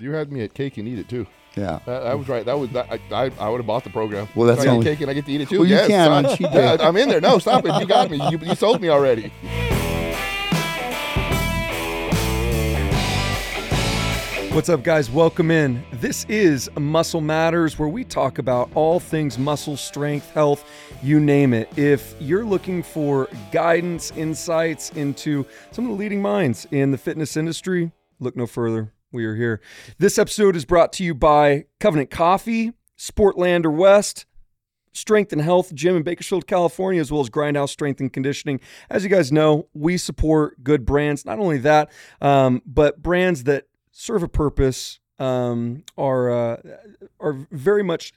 You had me at cake and eat it too. Yeah. That, that was right. That was that, I, I, I would have bought the program. Well, that's I get only- cake and I get to eat it too. Well, you yes, can on cheat day. I'm in there. No, stop it. You got me. You, you sold me already. What's up, guys? Welcome in. This is Muscle Matters, where we talk about all things muscle strength, health, you name it. If you're looking for guidance, insights into some of the leading minds in the fitness industry, look no further. We are here. This episode is brought to you by Covenant Coffee, Sportlander West, Strength and Health Gym in Bakersfield, California, as well as Grindhouse Strength and Conditioning. As you guys know, we support good brands. Not only that, um, but brands that serve a purpose, um, are uh, are very much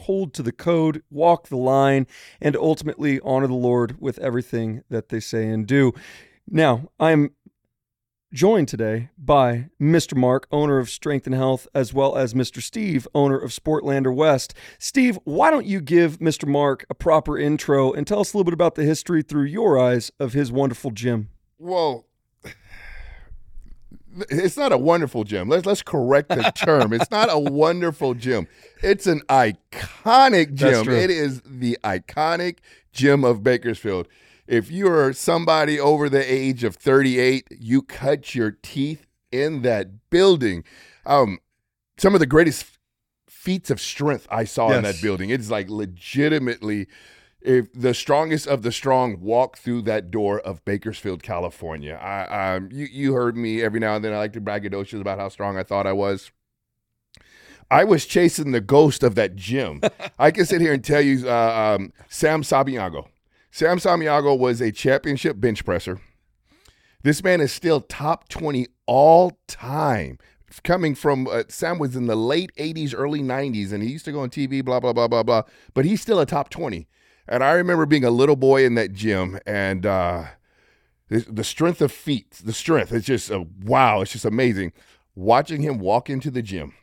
hold to the code, walk the line, and ultimately honor the Lord with everything that they say and do. Now, I'm joined today by Mr. Mark, owner of Strength and Health, as well as Mr. Steve, owner of Sportlander West. Steve, why don't you give Mr. Mark a proper intro and tell us a little bit about the history through your eyes of his wonderful gym? Well, it's not a wonderful gym. Let's let's correct the term. it's not a wonderful gym. It's an iconic gym. It is the iconic gym of Bakersfield. If you are somebody over the age of 38, you cut your teeth in that building. Um, some of the greatest feats of strength I saw in that building. It's like legitimately if the strongest of the strong walk through that door of Bakersfield, California. I um you you heard me every now and then I like to braggadocious about how strong I thought I was. I was chasing the ghost of that gym. I can sit here and tell you uh, um, Sam Sabiago. Sam Samiago was a championship bench presser. This man is still top 20 all time. Coming from, uh, Sam was in the late 80s, early 90s, and he used to go on TV, blah, blah, blah, blah, blah. But he's still a top 20. And I remember being a little boy in that gym and uh, the, the strength of feet, the strength, it's just, uh, wow, it's just amazing. Watching him walk into the gym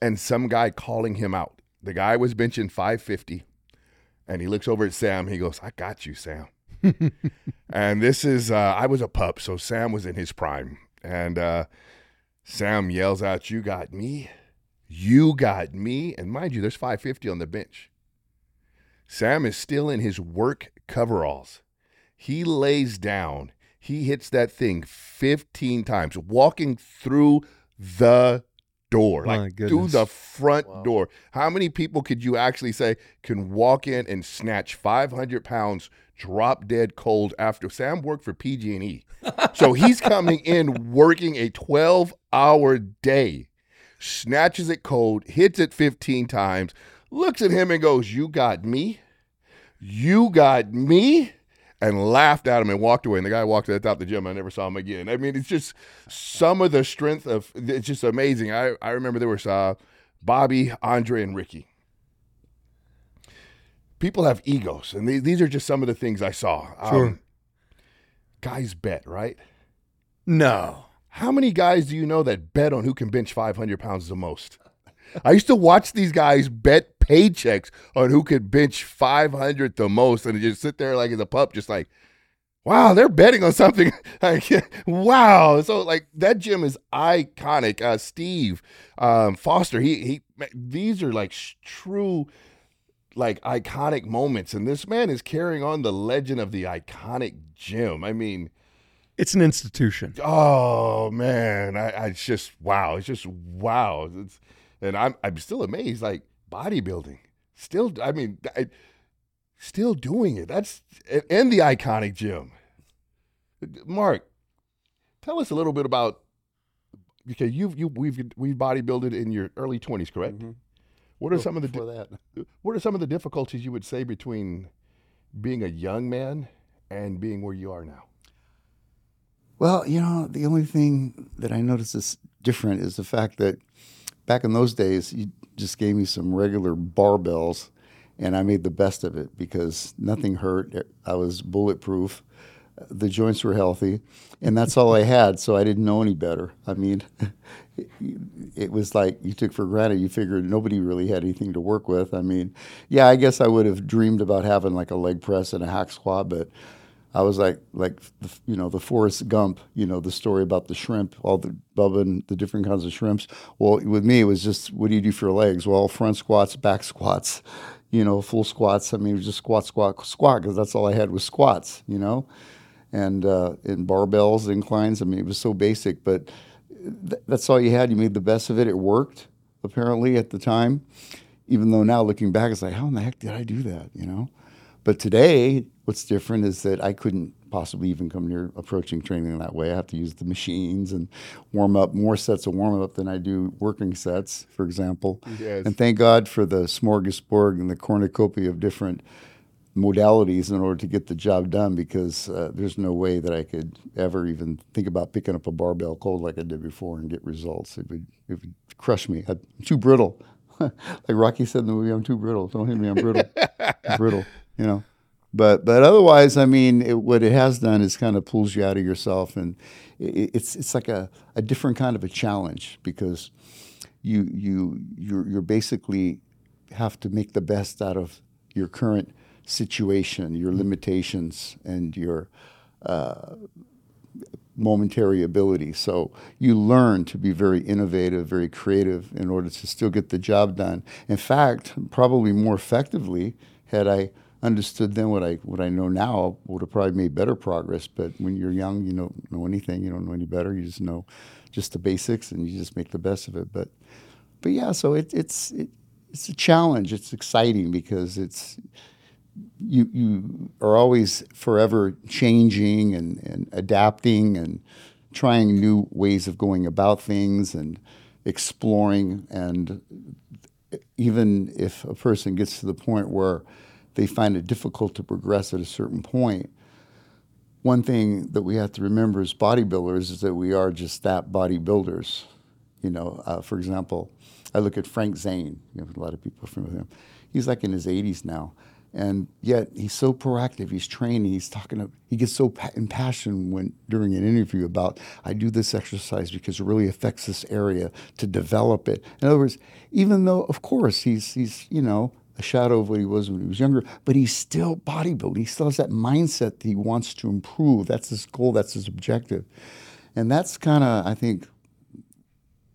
and some guy calling him out. The guy was benching 550 and he looks over at Sam. He goes, I got you, Sam. and this is, uh, I was a pup, so Sam was in his prime. And uh, Sam yells out, You got me. You got me. And mind you, there's 550 on the bench. Sam is still in his work coveralls. He lays down. He hits that thing 15 times, walking through the door, My like through the front door. How many people could you actually say can walk in and snatch 500 pounds, drop dead cold after Sam worked for PG&E? so he's coming in working a 12 hour day, snatches it cold, hits it 15 times, looks at him and goes, You got me? You got me? And laughed at him and walked away. And the guy walked out the gym. I never saw him again. I mean, it's just some of the strength of it's just amazing. I, I remember there was uh, Bobby, Andre, and Ricky. People have egos, and these, these are just some of the things I saw. Um, Sure. guys bet, right? No. How many guys do you know that bet on who can bench 500 pounds the most? I used to watch these guys bet paychecks on who could bench 500 the most and just sit there like as a pup, just like, wow, they're betting on something. like, wow. So, like, that gym is iconic. Uh, Steve um, Foster, he, he, these are like sh- true, like, iconic moments. And this man is carrying on the legend of the iconic gym. I mean, It's an institution. Oh man, I, I it's just wow. It's just wow. It's, and I'm I'm still amazed. Like bodybuilding, still. I mean, I, still doing it. That's in the iconic gym. Mark, tell us a little bit about because you've you we've we've bodybuilded in your early twenties, correct? Mm-hmm. What are oh, some of the di- that? what are some of the difficulties you would say between being a young man and being where you are now? Well, you know, the only thing that I notice is different is the fact that back in those days, you just gave me some regular barbells, and I made the best of it because nothing hurt. I was bulletproof. The joints were healthy, and that's all I had. So I didn't know any better. I mean, it was like you took for granted. You figured nobody really had anything to work with. I mean, yeah, I guess I would have dreamed about having like a leg press and a hack squat, but I was like, like the, you know, the Forrest Gump, you know, the story about the shrimp, all the Bubba and the different kinds of shrimps. Well, with me, it was just, what do you do for your legs? Well, front squats, back squats, you know, full squats. I mean, it was just squat, squat, squat, because that's all I had was squats, you know, and uh, barbells, inclines. I mean, it was so basic, but th- that's all you had. You made the best of it. It worked apparently at the time, even though now looking back, it's like, how in the heck did I do that? You know. But today, what's different is that I couldn't possibly even come near approaching training that way. I have to use the machines and warm up more sets of warm up than I do working sets, for example. Yes. And thank God for the smorgasbord and the cornucopia of different modalities in order to get the job done because uh, there's no way that I could ever even think about picking up a barbell cold like I did before and get results. It would, it would crush me. I'm too brittle. like Rocky said in the movie, I'm too brittle. Don't hit me, I'm brittle. I'm brittle, you know. But but otherwise, I mean, it, what it has done is kind of pulls you out of yourself, and it, it's it's like a, a different kind of a challenge because you you you're, you're basically have to make the best out of your current situation, your limitations, and your uh, momentary ability. So you learn to be very innovative, very creative in order to still get the job done. In fact, probably more effectively had I understood then what I what I know now, would have probably made better progress. But when you're young, you don't know anything. You don't know any better. You just know just the basics, and you just make the best of it. But but yeah, so it, it's it, it's a challenge. It's exciting because it's you you are always forever changing and, and adapting and trying new ways of going about things and exploring and even if a person gets to the point where they find it difficult to progress at a certain point. one thing that we have to remember as bodybuilders is that we are just that bodybuilders you know uh, for example i look at frank zane you a lot of people are familiar with him he's like in his 80s now and yet he's so proactive. He's training. He's talking. He gets so pa- impassioned when during an interview about I do this exercise because it really affects this area to develop it. In other words, even though of course he's he's you know a shadow of what he was when he was younger, but he's still bodybuilding. He still has that mindset that he wants to improve. That's his goal. That's his objective, and that's kind of I think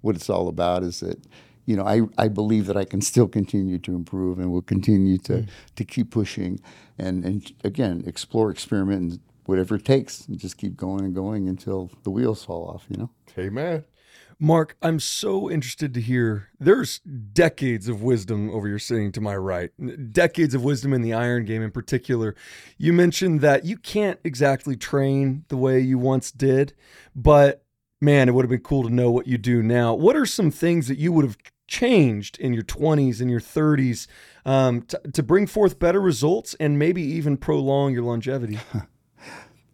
what it's all about. Is that you know, I, I believe that I can still continue to improve and will continue to, mm. to keep pushing and, and again, explore, experiment, and whatever it takes, and just keep going and going until the wheels fall off, you know? Amen. Mark, I'm so interested to hear. There's decades of wisdom over your sitting to my right, decades of wisdom in the iron game in particular. You mentioned that you can't exactly train the way you once did, but man, it would have been cool to know what you do now. What are some things that you would have changed in your 20s and your 30s um, to, to bring forth better results and maybe even prolong your longevity?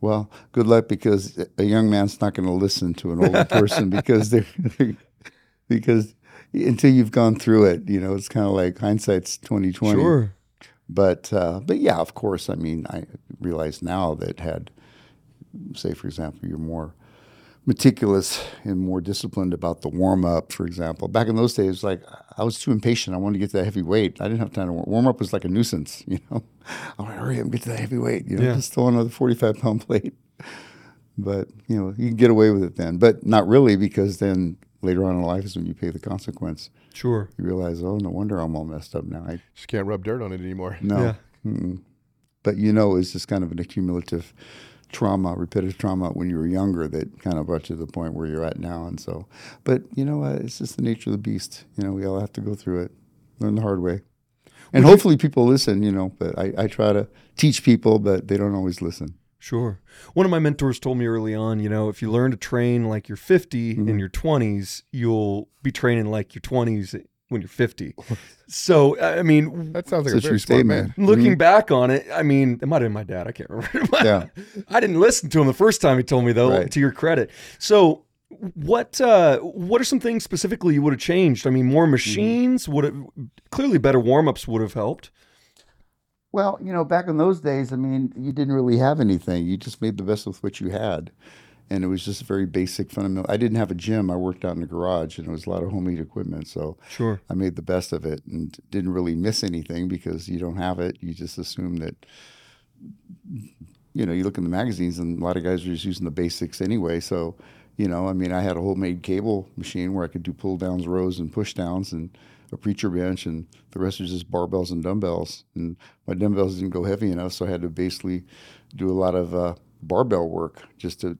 well, good luck because a young man's not going to listen to an older person because they because until you've gone through it, you know, it's kind of like hindsight's 2020. Sure. But uh, but yeah, of course. I mean, I realize now that had, say, for example, you're more meticulous and more disciplined about the warm up, for example. Back in those days, like I was too impatient. I wanted to get to that heavy weight. I didn't have time to warm, warm up. Was like a nuisance, you know. I want to hurry up and get to that heavy weight. You know, yeah. just throw another forty five pound plate. But you know, you can get away with it then, but not really because then later on in life is when you pay the consequence. Sure. You realize, oh, no wonder I'm all messed up now. I just can't rub dirt on it anymore. No. Yeah. But you know, it's just kind of an accumulative trauma, repetitive trauma when you were younger that kind of brought you to the point where you're at now. And so, but you know, uh, it's just the nature of the beast. You know, we all have to go through it, learn the hard way. And Would hopefully you, people listen, you know, but I, I try to teach people, but they don't always listen. Sure. One of my mentors told me early on, you know, if you learn to train like you're 50 mm-hmm. in your 20s, you'll be training like your 20s when you're 50. So, I mean, that sounds like a very smart man. Looking mm-hmm. back on it, I mean, it might have been my dad. I can't remember. yeah. I didn't listen to him the first time he told me, though, right. to your credit. So, what uh, what are some things specifically you would have changed? I mean, more mm-hmm. machines mm-hmm. would have clearly better warm ups would have helped. Well, you know, back in those days, I mean, you didn't really have anything. You just made the best with what you had and it was just very basic fundamental. I didn't have a gym. I worked out in the garage, and it was a lot of homemade equipment. So sure, I made the best of it and didn't really miss anything because you don't have it. You just assume that you know, you look in the magazines and a lot of guys are just using the basics anyway. So, you know, I mean, I had a homemade cable machine where I could do pull downs, rows, and push downs, and a preacher bench, and the rest was just barbells and dumbbells. And my dumbbells didn't go heavy enough, so I had to basically do a lot of uh, barbell work just to,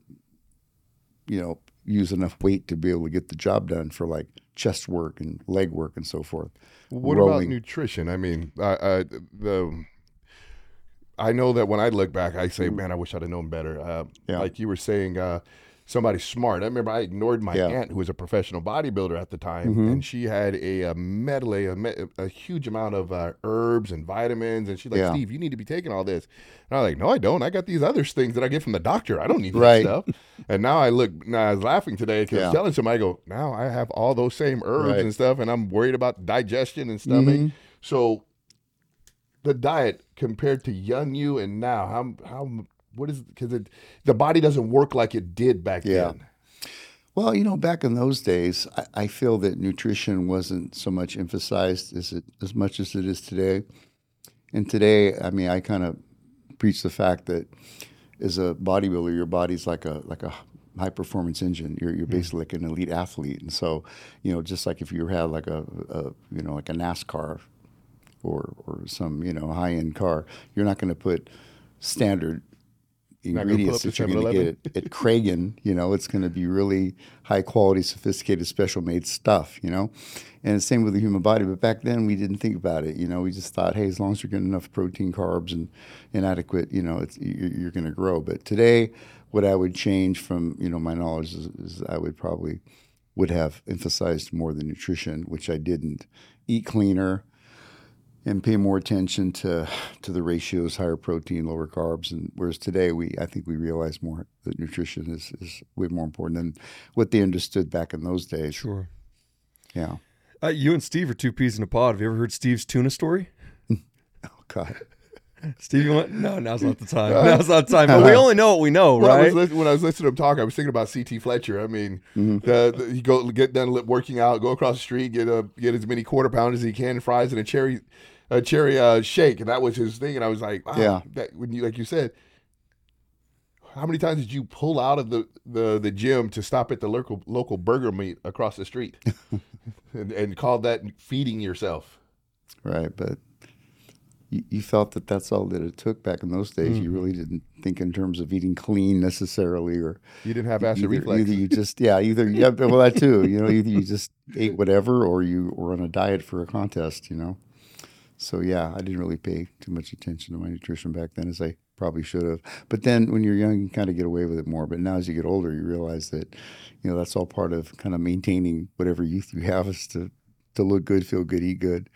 you know, use enough weight to be able to get the job done for like chest work and leg work and so forth. What about nutrition? I mean, I, I, the I know that when I look back, I say, man, I wish I'd have known better. Uh, Yeah. Like you were saying, uh, somebody smart. I remember I ignored my Yeah. aunt, who was a professional bodybuilder at the time, Mhm. and she had a, a medley, a, me- a huge amount of uh, herbs and vitamins. And she's like, Yeah. Steve, you need to be taking all this. And I was like, no, I don't. I got these other things that I get from the doctor. I don't need that Right. stuff. And now I look, now I was laughing today because I Yeah. was telling somebody, I go, now I have all those same herbs Right. and stuff, and I'm worried about digestion and stomach. Mhm. So the diet compared to young you and now, how how what is because it the body doesn't work like it did back Yeah. then. Well, you know, back in those days, I, I feel that nutrition wasn't so much emphasized as it as much as it is today. And today, I mean, I kind of preach the fact that as a bodybuilder, your body's like a like a high performance engine. You're you're hmm. basically like an elite athlete, and so you know, just like if you had like a, a you know like a NASCAR or or some you know high end car, you're not going to put standard Not gonna pull ingredients that you're going to get at, at Kragen. You know, it's going to be really high quality, sophisticated, special made stuff. You know, and the same with the human body. But back then, we didn't think about it. You know, we just thought, hey, as long as you're getting enough protein, carbs, and, and adequate, you know, it's, you're, you're going to grow. But today, what I would change from you know my knowledge is, is I would probably would have emphasized more the nutrition, which I didn't. Eat cleaner and pay more attention to to the ratios, higher protein, lower carbs, and whereas today we I think we realize more that nutrition is, is way more important than what they understood back in those days. Sure. Yeah. Uh, you and Steve are two peas in a pod. Have you ever heard Steve's tuna story? Oh God. Steve, you want? No, now's not the time. Now's not the time. But we only know what we know, Well, I right? was when I was listening to him talk, I was thinking about CT Fletcher. I mean, Mm-hmm. the, the, you go get done li- working out, go across the street, get a get as many quarter pounders as he can, fries and a cherry a cherry uh, shake, and that was his thing. And I was like, wow, Yeah. that when you like you said. How many times did you pull out of the, the, the gym to stop at the local local burger meat across the street, and, and call that feeding yourself? Right, but you, you felt that that's all that it took back in those days. Mm-hmm. You really didn't think in terms of eating clean necessarily, or You didn't have acid either, reflux. either you just yeah, either yeah, well that too. You know, either you just ate whatever, or you were on a diet for a contest. You know, so yeah, I didn't really pay too much attention to my nutrition back then as I probably should have. But then when you're young, you kind of get away with it more. But now as you get older, you realize that you know that's all part of kind of maintaining whatever youth you have is to to look good, feel good, eat good,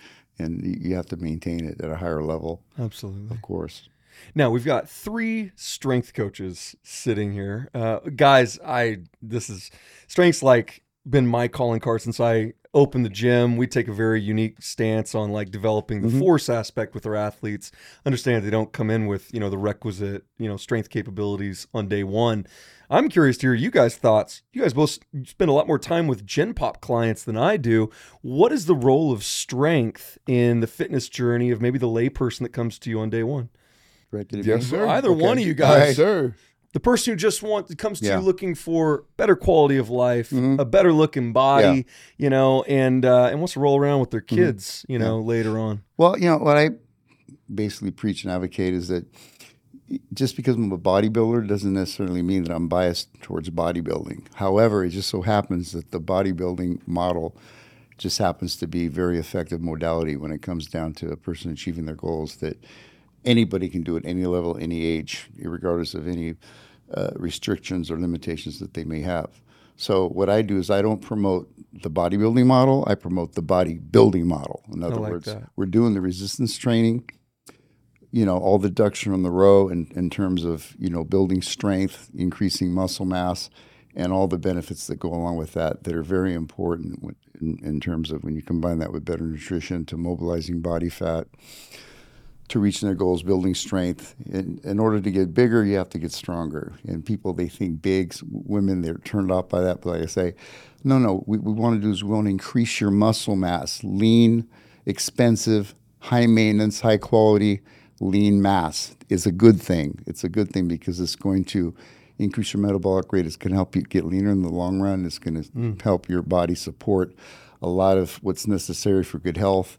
and you have to maintain it at a higher level, Absolutely. of course. Now we've got three strength coaches sitting here, uh, guys. I this is strengths like been my calling card since I opened the gym. We take a very unique stance on like developing the Mhm. force aspect with our athletes. Understand they don't come in with you know the requisite you know strength capabilities on day one. I'm curious to hear you guys' thoughts. You guys both spend a lot more time with Gen Pop clients than I do. What is the role of strength in the fitness journey of maybe the layperson that comes to you on day one? Right? Yes, sir. Either one of you Yes, guys. sir. The person who just wants comes to Yeah. you looking for better quality of life, Mhm. a better looking body, you know, and uh, and wants to roll around with their Mm-hmm. kids, you know, later on. Well, you know what I basically preach and advocate is that just because I'm a bodybuilder doesn't necessarily mean that I'm biased towards bodybuilding. However, it just so happens that the bodybuilding model just happens to be a very effective modality when it comes down to a person achieving their goals that anybody can do at any level, any age, regardless of any uh, restrictions or limitations that they may have. So what I do is I don't promote the bodybuilding model, I promote the bodybuilding model. In other like words, that. we're doing the resistance training, you know, all the deduction on the row in, in terms of, you know, building strength, increasing muscle mass, and all the benefits that go along with that that are very important in, in terms of when you combine that with better nutrition to mobilizing body fat to reaching their goals, building strength. In, in order to get bigger, you have to get stronger. And people, they think big. Women, they're turned off by that. But like I say, no, no. We, we want to do is we want to increase your muscle mass, lean, expensive, high maintenance, high quality, lean mass is a good thing. It's a good thing because it's going to increase your metabolic rate. It's going to help you get leaner in the long run. It's going to mm. help your body support a lot of what's necessary for good health.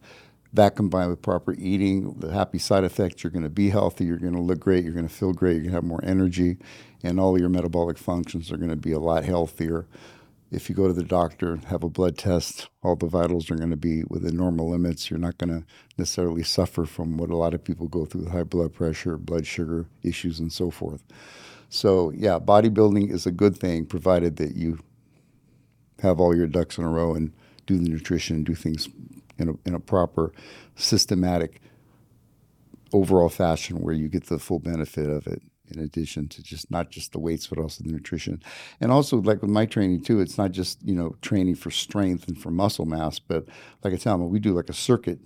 That combined with proper eating, the happy side effects, you're going to be healthy, you're going to look great, you're going to feel great, you're going to have more energy, and all your metabolic functions are going to be a lot healthier. If you go to the doctor, have a blood test, all the vitals are going to be within normal limits. You're not going to necessarily suffer from what a lot of people go through with high blood pressure, blood sugar issues, and so forth. So, yeah, bodybuilding is a good thing provided that you have all your ducks in a row and do the nutrition, and do things in a, in a proper, systematic, overall fashion where you get the full benefit of it in addition to just not just the weights but also the nutrition. And also like with my training too it's not just you know training for strength and for muscle mass but like i tell them we do like a circuit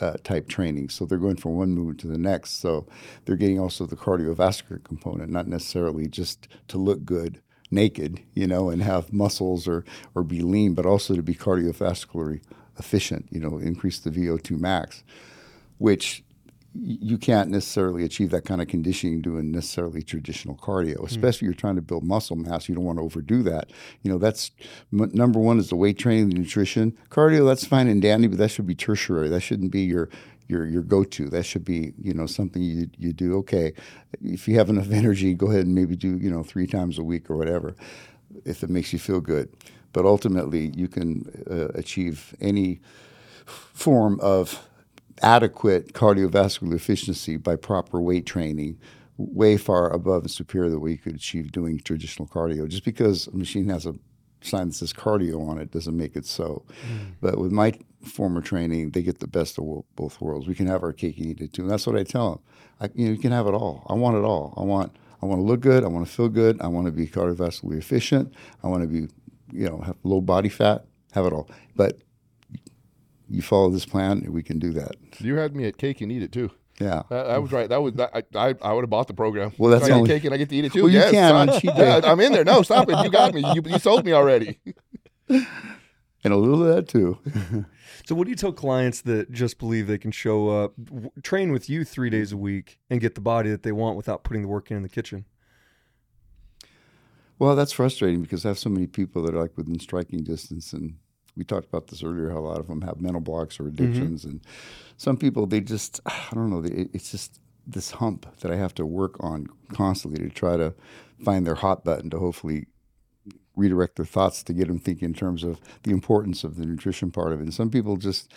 uh, type training. So they're going from one movement to the next. So they're getting also the cardiovascular component not necessarily just to look good naked you know and have muscles or or be lean but also to be cardiovascularly efficient, you know, increase the VO2 max, which you can't necessarily achieve that kind of conditioning doing necessarily traditional cardio, hmm. especially mm. if you're trying to build muscle mass. You don't want to overdo that. You know, that's m- number one is the weight training, the nutrition. Cardio, that's fine and dandy, but that should be tertiary. That shouldn't be your your your go-to. That should be you know something you you do. Okay, if you have enough energy, go ahead and maybe do you know three times a week or whatever, if it makes you feel good but ultimately you can uh, achieve any form of adequate cardiovascular efficiency by proper weight training way far above and superior what you could achieve doing traditional cardio. Just because a machine has a sign that says cardio on it doesn't make it so. Mm. But with my former training, they get the best of both worlds. We can have our cake and eat it too. And that's what I tell them. I, you know, you can have it all. I want it all. I want I want to look good. I want to feel good. I want to be cardiovascularly efficient. I want to be you know, have low body fat, have it all. But you follow this plan, we can do that. You had me at cake and eat it too. Yeah, that, that was right. That was that, I, I, I would have bought the program. Well, that's I only cake and I get to eat it too. Well, you yes, can on cheat day. Yeah, I'm in there. No, stop it. You got me. You, you sold me already. and a little of that too. so, what do you tell clients that just believe they can show up, w- train with you three days a week, and get the body that they want without putting the work in in the kitchen? Well, that's frustrating because I have so many people that are like within striking distance, and we talked about this earlier. How a lot of them have mental blocks or mm-hmm. addictions, mm-hmm. and some people they just I don't know. It's just this hump that I have to work on constantly to try to find their hot button to hopefully redirect their thoughts to get them thinking in terms of the importance of the nutrition part of it. And some people just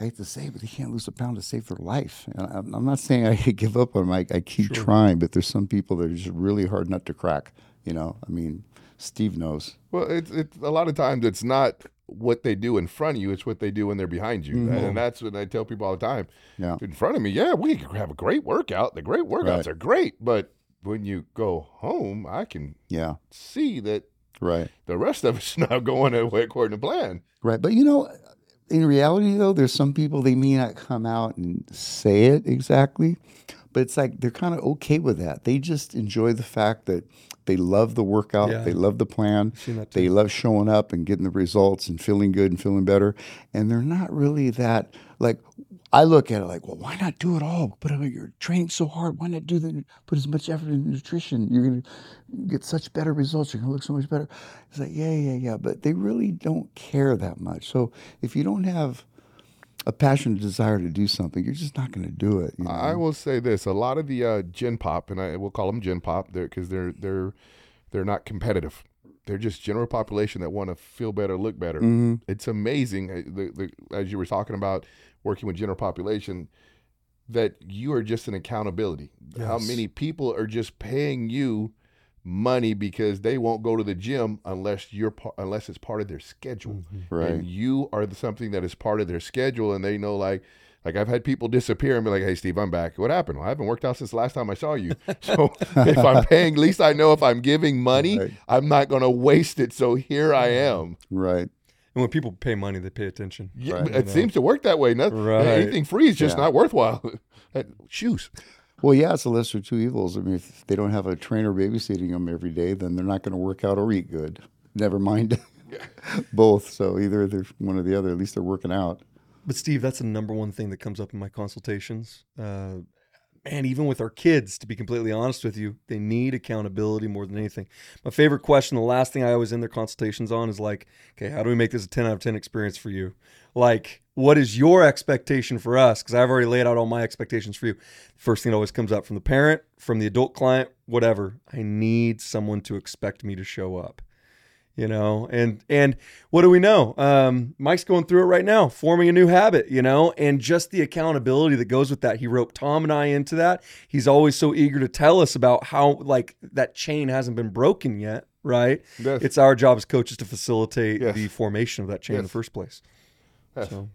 I hate to say, but they can't lose a pound to save their life. And I'm not saying I give up on them. I, I keep sure. trying, but there's some people that are just really hard nut to crack. You know, I mean, Steve knows. Well, it's it's a lot of times it's not what they do in front of you; it's what they do when they're behind you, mm-hmm. and that's what I tell people all the time. Yeah, in front of me, yeah, we have a great workout. The great workouts right. are great, but when you go home, I can yeah see that right the rest of it's not going away according to plan. Right, but you know, in reality, though, there's some people they may not come out and say it exactly, but it's like they're kind of okay with that. They just enjoy the fact that they love the workout. Yeah. They love the plan. They love showing up and getting the results and feeling good and feeling better. And they're not really that like. I look at it like, well, why not do it all? But uh, you're training so hard. Why not do the put as much effort in nutrition? You're gonna get such better results. You're gonna look so much better. It's like, yeah, yeah, yeah. But they really don't care that much. So if you don't have a passionate desire to do something, you're just not going to do it. You know? I will say this: a lot of the uh, gen pop, and I will call them gen pop, because they're, they're they're they're not competitive. They're just general population that want to feel better, look better. Mm-hmm. It's amazing, uh, the, the, as you were talking about working with general population, that you are just an accountability. Yes. How many people are just paying you money because they won't go to the gym unless you're unless it's part of their schedule. Mm-hmm. Right. And you are the something that is part of their schedule and they know like like I've had people disappear and be like, "Hey, Steve, I'm back. What happened? Well, I haven't worked out since the last time I saw you. So if I'm paying, at least I know if I'm giving money, right. I'm not going to waste it. So here I am. Right. And when people pay money, they pay attention. Yeah, right. it seems to work that way. Nothing, right. Anything free is just yeah. not worthwhile. Shoes. Well, yeah, it's a lesser of two evils. I mean, if they don't have a trainer babysitting them every day, then they're not going to work out or eat good. Never mind both. So either they're one or the other. At least they're working out. But Steve, that's the number one thing that comes up in my consultations. Uh, and even with our kids, to be completely honest with you, they need accountability more than anything. My favorite question, the last thing I always end their consultations on is like, okay, how do we make this a 10 out of 10 experience for you? Like, what is your expectation for us? Because I've already laid out all my expectations for you. First thing that always comes up from the parent, from the adult client, whatever. I need someone to expect me to show up you know and and what do we know um, mike's going through it right now forming a new habit you know and just the accountability that goes with that he roped tom and i into that he's always so eager to tell us about how like that chain hasn't been broken yet right Yes. it's our job as coaches to facilitate Yes. the formation of that chain in the first place Yes. so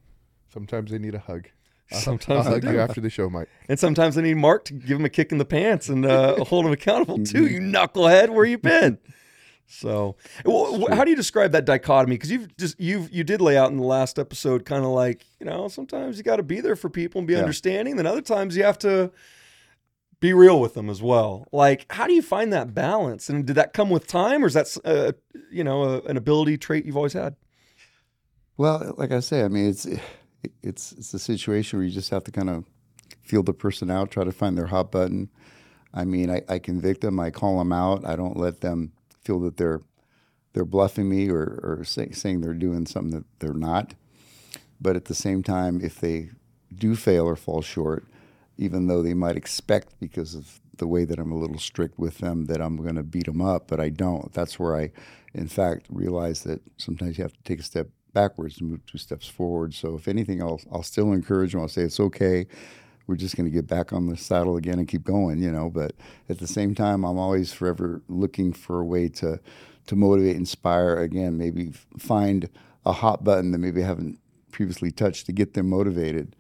Sometimes they need a hug. I'll sometimes they hug do. you after the show, Mike. and sometimes they need mark to give him a kick in the pants and uh, hold him accountable too you knucklehead where you been So, wh- how do you describe that dichotomy? Because you've just you've you did lay out in the last episode, kind of like you know, sometimes you got to be there for people and be Yeah. understanding. Then other times you have to be real with them as well. Like, how do you find that balance? And did that come with time, or is that uh, you know a, an ability trait you've always had? Well, like I say, I mean, it's it's it's a situation where you just have to kind of feel the person out, try to find their hot button. I mean, I, I convict them, I call them out. I don't let them feel that they're they're bluffing me or, or say, saying they're doing something that they're not. But at the same time, if they do fail or fall short, even though they might expect because of the way that I'm a little strict with them that I'm going to beat them up, but I don't. That's where I, in fact, realize that sometimes you have to take a step backwards and move two steps forward. So if anything, I'll I'll still encourage them. I'll say it's okay. We're just going to get back on the saddle again and keep going, you know. But at the same time, I'm always forever looking for a way to to motivate, inspire. Again, maybe find a hot button that maybe I haven't previously touched to get them motivated.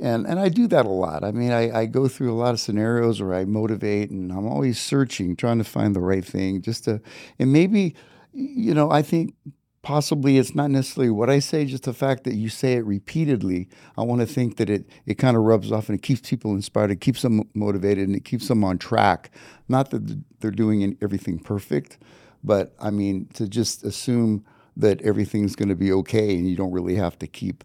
And and I do that a lot. I mean, I, I go through a lot of scenarios where I motivate, and I'm always searching, trying to find the right thing, just to, and maybe, you know, I think possibly it's not necessarily what I say, just the fact that you say it repeatedly. I want to think that it it kind of rubs off and it keeps people inspired, it keeps them motivated, and it keeps them on track. Not that they're doing everything perfect, but I mean to just assume that everything's going to be okay, and you don't really have to keep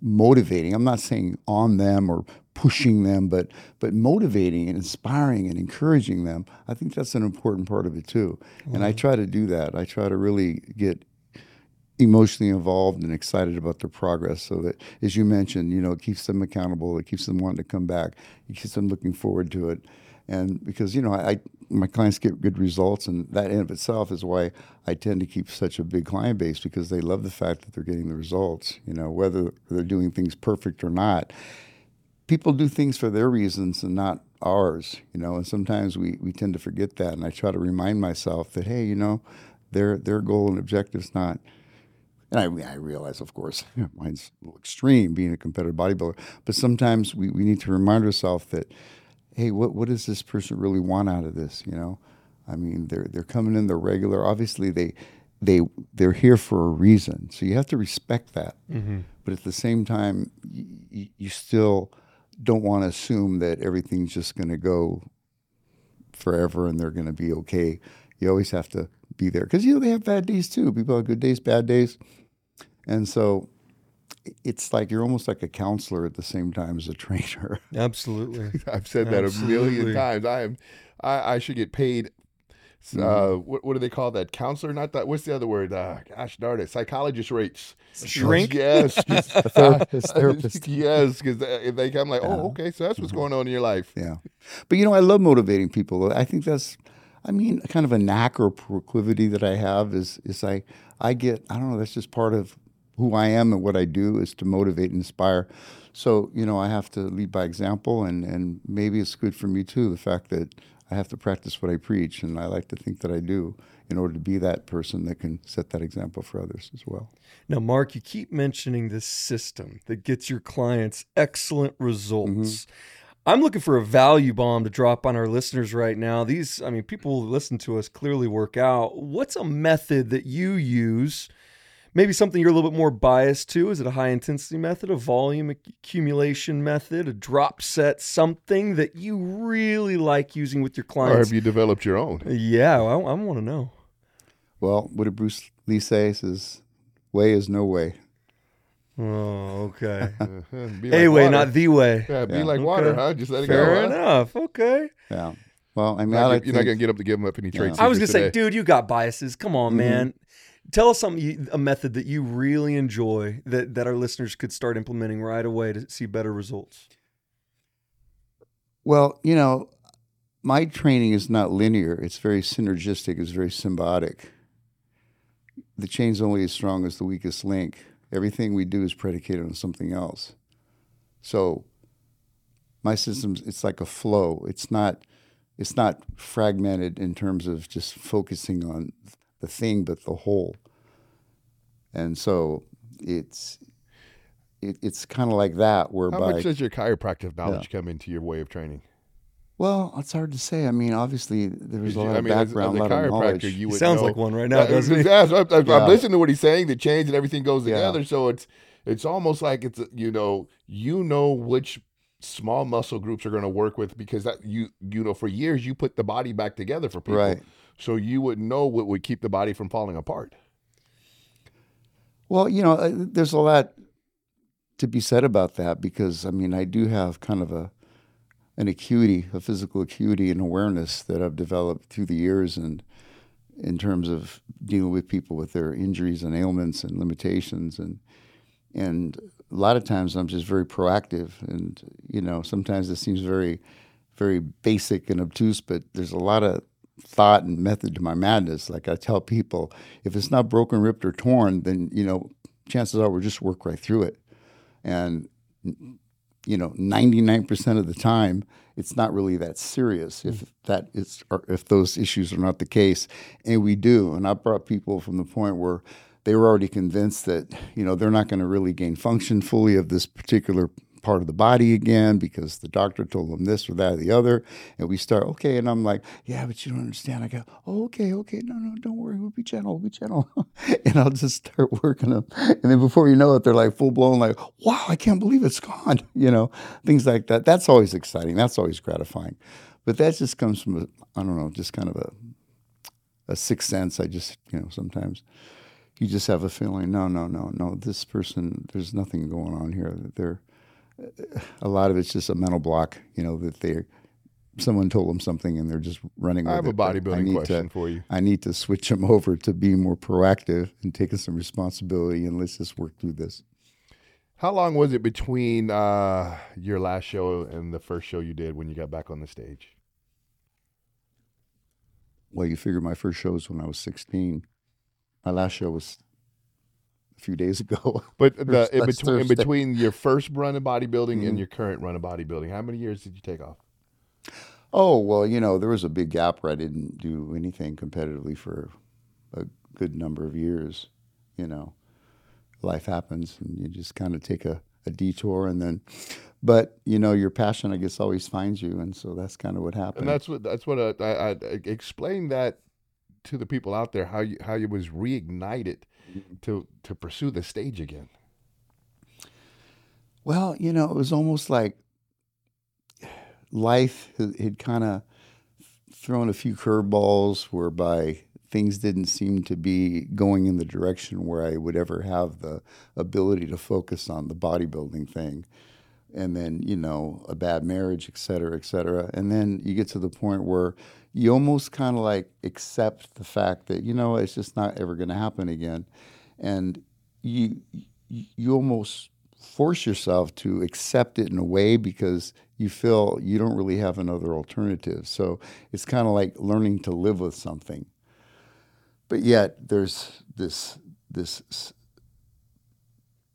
motivating. I'm not saying on them or pushing them, but but motivating and inspiring and encouraging them. I think that's an important part of it too. And I mm-hmm. try to do that. I try to really get emotionally involved and excited about their progress. So that as you mentioned you know it keeps them accountable. It keeps them wanting to come back. It keeps them looking forward to it. And because you know I, my clients get good results and that in of itself is why I tend to keep such a big client base because they love the fact that they're getting the results you know whether they're doing things perfect or not. People do things for their reasons and not ours, you know, and sometimes we, we tend to forget that. And I try to remind myself that, hey, you know, their their goal and objective's not and I, I realize, of course, mine's a little extreme being a competitive bodybuilder, but sometimes we, we need to remind ourselves that, hey, what, what does this person really want out of this? You know, I mean, they're, they're coming in, they're regular. Obviously, they, they, they're here for a reason. So you have to respect that. Mm-hmm. But at the same time, you, you still don't want to assume that everything's just going to go forever and they're going to be okay. You always have to be there because you know they have bad days too. People have good days, bad days, and so it's like you're almost like a counselor at the same time as a trainer. Absolutely. I've said that a million times. I am, I, I should get paid. Uh, Mm-hmm. what, what do they call that? Counselor? Not that. What's the other word? Uh, gosh darn it! Psychologist rates. Shrink? Yes. a therapist, therapist. yes, because if they come like, Yeah. oh, okay, so that's what's going on in your life. Yeah, but you know I love motivating people. I think that's, I mean, kind of a knack or proclivity that I have is is I I get I don't know that's just part of who I am and what I do is to motivate and inspire. So you know I have to lead by example, and and maybe it's good for me too. The fact that I have to practice what I preach, and I like to think that I do in order to be that person that can set that example for others as well. Now, Mark, you keep mentioning this system that gets your clients excellent results. Mm-hmm. I'm looking for a value bomb to drop on our listeners right now. These, I mean, people who listen to us clearly work out. What's a method that you use? Maybe something you're a little bit more biased to. Is it a high intensity method, a volume accumulation method, a drop set, something that you really like using with your clients? Or have you developed your own? yeah, I, I want to know. Well, what did Bruce Lee say? He says, "Way is no way." Oh, okay. Uh-huh. A way, water. not the way. Yeah, be Yeah. like water, huh? Just let it Fair go. huh? enough. Okay. Yeah. Well, I mean, You're I not, like gonna- you're not gonna get up to give them up any trade Yeah. secrets I was gonna say, dude, you got biases. Come on, Mhm. man. Tell us something, a method that you really enjoy that that our listeners could start implementing right away to see better results. Well, you know, my training is not linear. It's very synergistic. It's very symbiotic. The chain's only as strong as the weakest link. Everything we do is predicated on something else. So, my systems, it's like a flow. It's not, it's not fragmented in terms of just focusing on the thing, but the whole. And so, it's, it, it's kind of like that, Where How much does your chiropractic knowledge come into your way of training? Well, it's hard to say. I mean, obviously, there was a You- lot I of mean, as, as background, a a lot of knowledge. you He would sounds know- like one right now, Yeah, doesn't he? yeah, so I'm, I'm Yeah. listening to what he's saying. The change and everything goes Yeah. together. So it's it's almost like it's you know you know which small muscle groups are going to work with because that you you know for years you put the body back together for people. Right. So you would know what would keep the body from falling apart. Well, you know, uh, there's a lot to be said about that because I mean, I do have kind of a an acuity, a physical acuity and awareness that I've developed through the years, and in terms of dealing with people with their injuries and ailments and limitations, and and a lot of times I'm just very proactive, and you know, sometimes it seems very, very basic and obtuse, but there's a lot of thought and method to my madness. Like I tell people, if it's not broken, ripped, or torn, then you know, chances are we'll just work right through it. And you know, 99% of the time, it's not really that serious if mm. that is, or if those issues are not the case. And we do. And I brought people from the point where they were already convinced that, you know, they're not going to really gain function fully of this particular part of the body again because the doctor told them this or that or the other. And we start, okay. And I'm like, yeah, but you don't understand. I go, oh, okay, okay. No, no, don't worry. We'll be gentle. We'll be gentle. and I'll just start working them. And then before you know it, they're like full blown, like, wow, I can't believe it's gone. You know, things like that. That's always exciting. That's always gratifying. But that just comes from, a, I don't know, just kind of a, a sixth sense. I just, you know, sometimes you just have a feeling, no, no, no, no, this person, there's nothing going on here. They're, a lot of it's just a mental block, you know, that they're someone told them something and they're just running I have a it. I bodybuilding question to, for you. I need to switch them over to being more proactive and taking some responsibility and let's just work through this. How long was it between uh, your last show and the first show you did when you got back on the stage? Well, you figure my first show was when I was 16. My last show was a few days ago. But the, in, between, in between your first run of bodybuilding Mhm. and your current run of bodybuilding, how many years did you take off? Oh, well, you know, there was a big gap where I didn't do anything competitively for a good number of years. You know, life happens and you just kind of take a, a detour and then, but, you know, your passion, I guess, always finds you. And so that's kind of what happened. And that's what that's what I, I, I explain that to the people out there how you how you was reignited Mm-hmm. To to pursue the stage again. Well, you know, it was almost like life had, kind of thrown a few curveballs whereby things didn't seem to be going in the direction where I would ever have the ability to focus on the bodybuilding thing. And then, you know, a bad marriage, et cetera, et cetera. And then you get to the point where you almost kind of like accept the fact that, you know, it's just not ever going to happen again. And you, you almost force yourself to accept it in a way because you feel you don't really have another alternative. So it's kind of like learning to live with something. But yet there's this this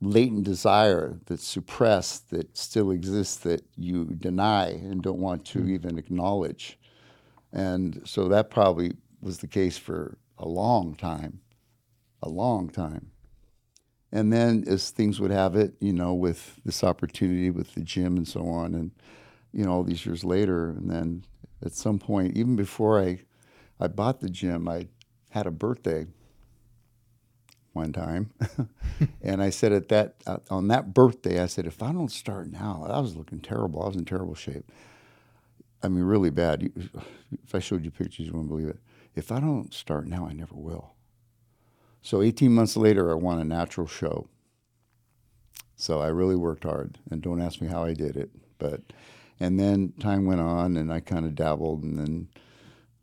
latent desire that's suppressed that still exists that you deny and don't want to hmm. even acknowledge. And so that probably was the case for a long time, a long time. And then, as things would have it, you know, with this opportunity with the gym and so on, and you know, all these years later, and then at some point, even before I, I bought the gym, I had a birthday one time, and I said at that uh, on that birthday, I said, if I don't start now, I was looking terrible. I was in terrible shape. I mean, really bad. If I showed you pictures, you wouldn't believe it. If I don't start now, I never will. So 18 months later, I won a natural show. So I really worked hard, and don't ask me how I did it. But and then time went on, and I kind of dabbled, and then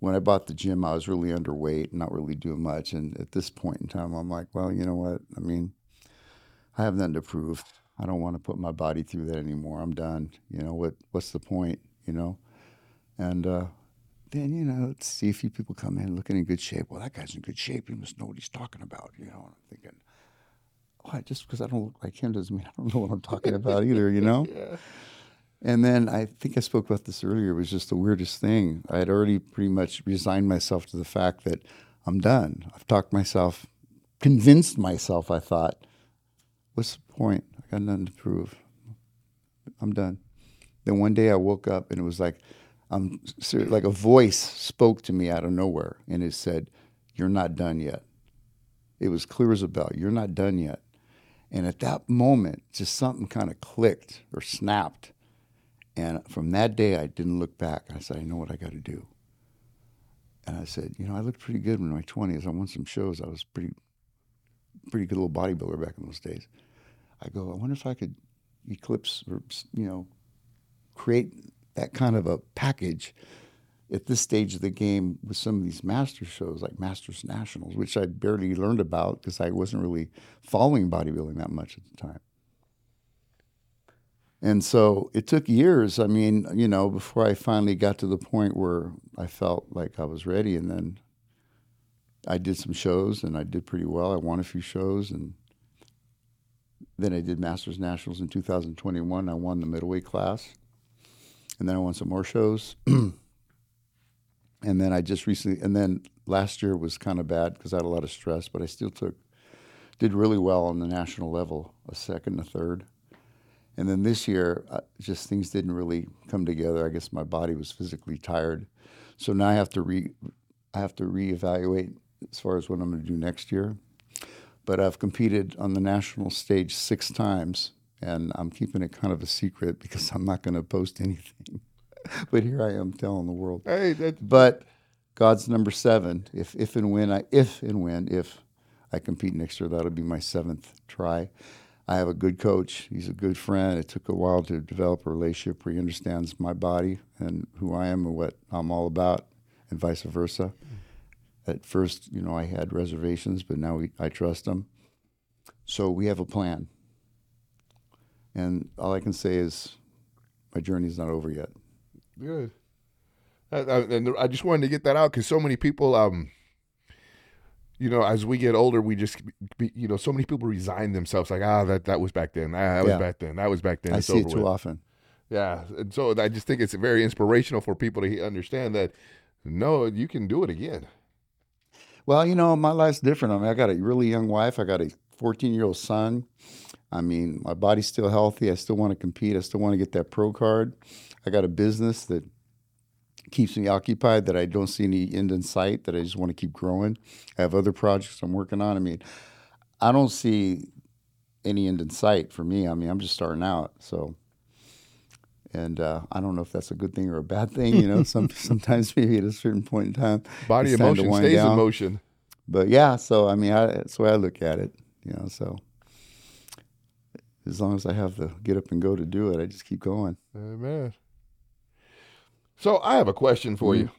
when I bought the gym, I was really underweight, not really doing much. And at this point in time, I'm like, well, you know what? I mean, I have nothing to prove. I don't want to put my body through that anymore. I'm done. You know what? What's the point? You know, and uh, then you know, let's see a few people come in looking in good shape. Well, that guy's in good shape. He must know what he's talking about. You know, I'm thinking, why? Just because I don't look like him doesn't mean I don't know what I'm talking about either. You know. Yeah. And then I think I spoke about this earlier. It was just the weirdest thing. I had already pretty much resigned myself to the fact that I'm done. I've talked myself, convinced myself. I thought, what's the point? I got nothing to prove. I'm done. Then one day I woke up and it was like, I'm ser- like a voice spoke to me out of nowhere, and it said, "You're not done yet." It was clear as a bell. You're not done yet. And at that moment, just something kind of clicked or snapped. And from that day, I didn't look back. I said, I know what I got to do. And I said, you know, I looked pretty good in my 20s. I won some shows. I was pretty, pretty good little bodybuilder back in those days. I go, I wonder if I could eclipse or, you know, create that kind of a package at this stage of the game with some of these master shows like Masters Nationals, which I barely learned about because I wasn't really following bodybuilding that much at the time. And so it took years. I mean, you know, before I finally got to the point where I felt like I was ready. And then I did some shows and I did pretty well. I won a few shows. And then I did Masters Nationals in 2021. I won the middleweight class. And then I won some more shows. and then I just recently, and then last year was kind of bad because I had a lot of stress, but I still took, did really well on the national level, a second, a third. And then this year, uh, just things didn't really come together. I guess my body was physically tired, so now I have to re, I have to reevaluate as far as what I'm going to do next year. But I've competed on the national stage six times, and I'm keeping it kind of a secret because I'm not going to post anything. but here I am telling the world. Hey, But God's number seven. If if and when I if and when if I compete next year, that'll be my seventh try. I have a good coach. He's a good friend. It took a while to develop a relationship where he understands my body and who I am and what I'm all about, and vice versa. At first, you know, I had reservations, but now we, I trust him. So we have a plan. And all I can say is my journey's not over yet. Good. I, I, and I just wanted to get that out because so many people, um, you know, as we get older, we just, be, you know, so many people resign themselves like, ah, that that was back then. Ah, that was back then. That was back then. I It's see it over too with. often. Yeah, and so I just think it's very inspirational for people to understand that. No, you can do it again. Well, you know, my life's different. I mean, I got a really young wife. I got a 14 year old son. I mean, my body's still healthy. I still want to compete. I still want to get that pro card. I got a business that keeps me occupied that I don't see any end in sight, that I just want to keep growing. I have other projects I'm working on. I mean, I don't see any end in sight for me. I mean, I'm just starting out. So, and uh, I don't know if that's a good thing or a bad thing. You know, some sometimes maybe at a certain point in time, Body emotion stays in motion. but yeah, so I mean, I, that's the way I look at it. You know, so as long as I have the get up and go to do it, I just keep going. Amen. So I have a question for you.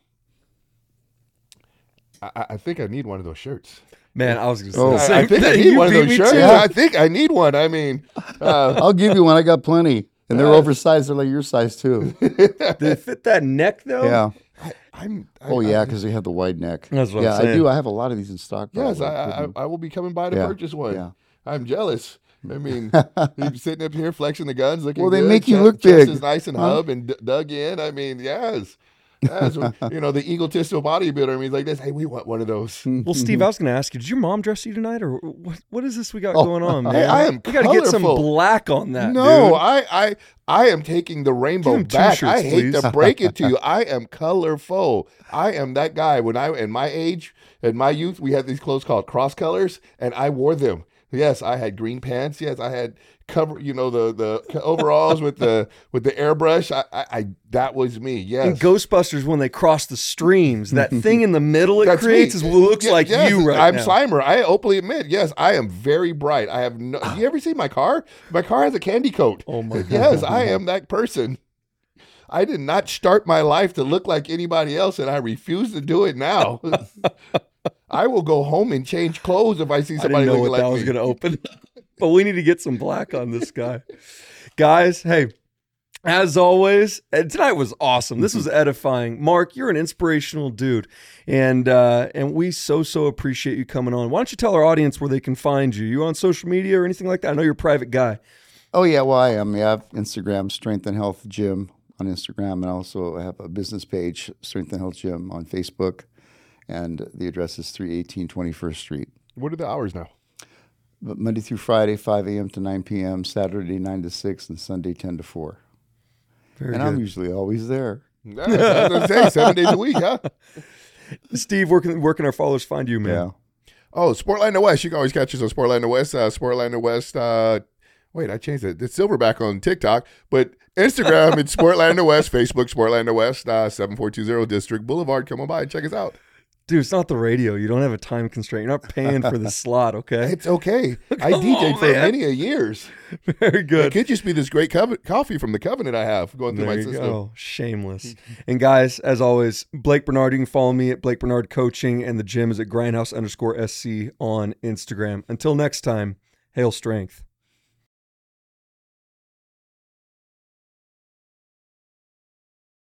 I, I- I think I need one of those shirts. Man, I was going to say Oh. the I, I same think I need one of those shirts. to it. I think I need one. I mean, uh, I'll give you one. I got plenty, and they're Yeah. oversized. They're like your size too. Did it fit that neck though? Yeah. I, I'm. I, Oh yeah, because they have the wide neck. That's what I'm yeah, I do. I have a lot of these in stock. by yes. I, I, I will be coming by to Yeah, purchase one. yeah. I'm jealous. I mean, you're sitting up here flexing the guns, looking Well, they good, make you chest- look chest big, is nice and huh? hub and d- dug in. I mean, yes. Yes, you know the egotistical bodybuilder. I mean, like this. Hey, we want one of those. Well, Steve, I was going to ask you, did your mom dress you tonight, or what? What is this we got Oh, going on, man? Hey, I am We got to get some black on that. no, dude. I, I, I am taking the rainbow Give him two back. shirts, I hate to break it to you. I am colorful. I am that guy. When I, in my age, in my youth, we had these clothes called cross colors, and I wore them Yes, I had green pants. Yes, I had cover. You know the the overalls with the with the airbrush. I, I, I that was me. Yes. In Ghostbusters, when they cross the streams, that thing in the middle it That's creates me. is what looks Yeah, like yes, you right I'm now. Slimer. I openly admit, yes, I am very bright. I have no. you ever seen my car? My car has a candy coat. Oh my god! Yes, I am that person. I did not start my life to look like anybody else, and I refuse to do it now. I will go home and change clothes if I see somebody I somebody didn't know looking what like that was going to open, but we need to get some black on this guy, guys. Hey, as always, tonight was awesome. This was edifying. Mark, you're an inspirational dude, and uh, and we so so appreciate you coming on. Why don't you tell our audience where they can find you? You on social media or anything like that? I know you're a private guy. Oh yeah, well I am. Yeah, I have Instagram Strength and Health Gym on Instagram, and I also I have a business page Strength and Health Gym on Facebook, and the address is 318 21st Street. What are the hours now? But Monday through Friday, 5 a.m. to 9 p.m. Saturday 9 to 6, and Sunday 10 to 4. Very and good. I'm usually always there. Yeah, I was say seven days a week, huh? Steve, where can where can our followers find you, man? Yeah. Oh, Sportland West. You can always catch us on Sportland West. Uh, Sportland West. Uh, wait, I changed it. It's Silverback on TikTok, but Instagram it's Sportland West. Facebook Sportland West. Uh, Seven four two zero District Boulevard. Come on by and check us out. Dude, it's not the radio. You don't have a time constraint. You're not paying for the slot, okay? It's okay. I DJed on, for man. many a years. Very good. It could just be this great co- coffee from the Covenant I have going through There my you system. go. Shameless. and guys, as always, Blake Bernard, you can follow me at Blake Bernard Coaching, and the gym is at grindhouse underscore SC on Instagram. Until next time, hail strength.